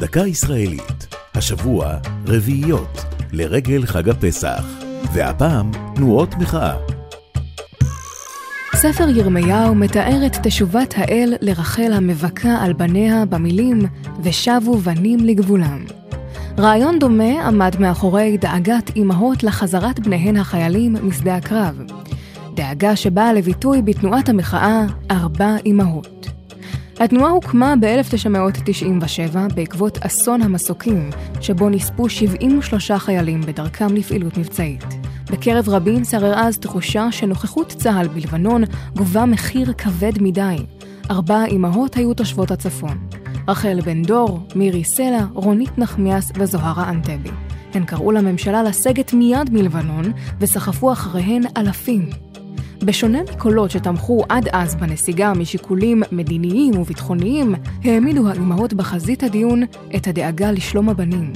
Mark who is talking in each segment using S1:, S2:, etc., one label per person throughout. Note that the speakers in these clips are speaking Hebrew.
S1: דקה ישראלית, השבוע רביעיות, לרגל חג הפסח, והפעם תנועות מחאה.
S2: ספר ירמיהו מתאר את תשובת האל לרחל המבכה על בניה במילים "ושבו בנים לגבולם". רעיון דומה עמד מאחורי דאגת אמהות לחזרת בניהן החיילים משדה הקרב. דאגה שבאה לביטוי בתנועת המחאה ארבע אמהות. התנועה הוקמה ב-1997 בעקבות אסון המסוקים, שבו נספו 73 חיילים בדרכם לפעילות מבצעית. בקרב רבים שרר אז תחושה שנוכחות צה"ל בלבנון גובה מחיר כבד מדי. ארבע אמהות היו תושבות הצפון. רחל בן דור, מירי סלע, רונית נחמיאס וזוהרה אנטבי. הן קראו לממשלה לסגת מיד מלבנון, וסחפו אחריהן אלפים. בשונה מקולות שתמכו עד אז בנסיגה משיקולים מדיניים וביטחוניים, העמידו האימהות בחזית הדיון את הדאגה לשלום הבנים.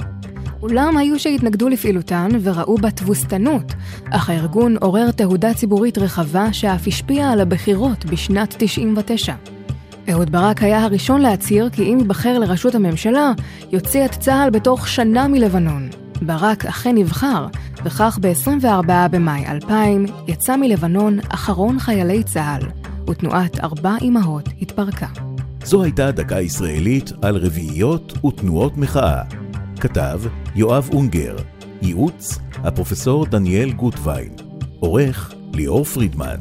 S2: אולם היו שהתנגדו לפעילותן וראו בה תבוסתנות, אך הארגון עורר תהודה ציבורית רחבה שאף השפיעה על הבחירות בשנת 99. אהוד ברק היה הראשון להצהיר כי אם ייבחר לראשות הממשלה, יוציא את צה"ל בתוך שנה מלבנון. ברק אכן נבחר, וכך ב-24 במאי 2000 יצא מלבנון אחרון חיילי צה"ל, ותנועת ארבע אמהות התפרקה.
S1: זו הייתה דקה ישראלית על רביעיות ותנועות מחאה. כתב יואב אונגר, ייעוץ הפרופסור דניאל גוטווין, עורך ליאור פרידמן.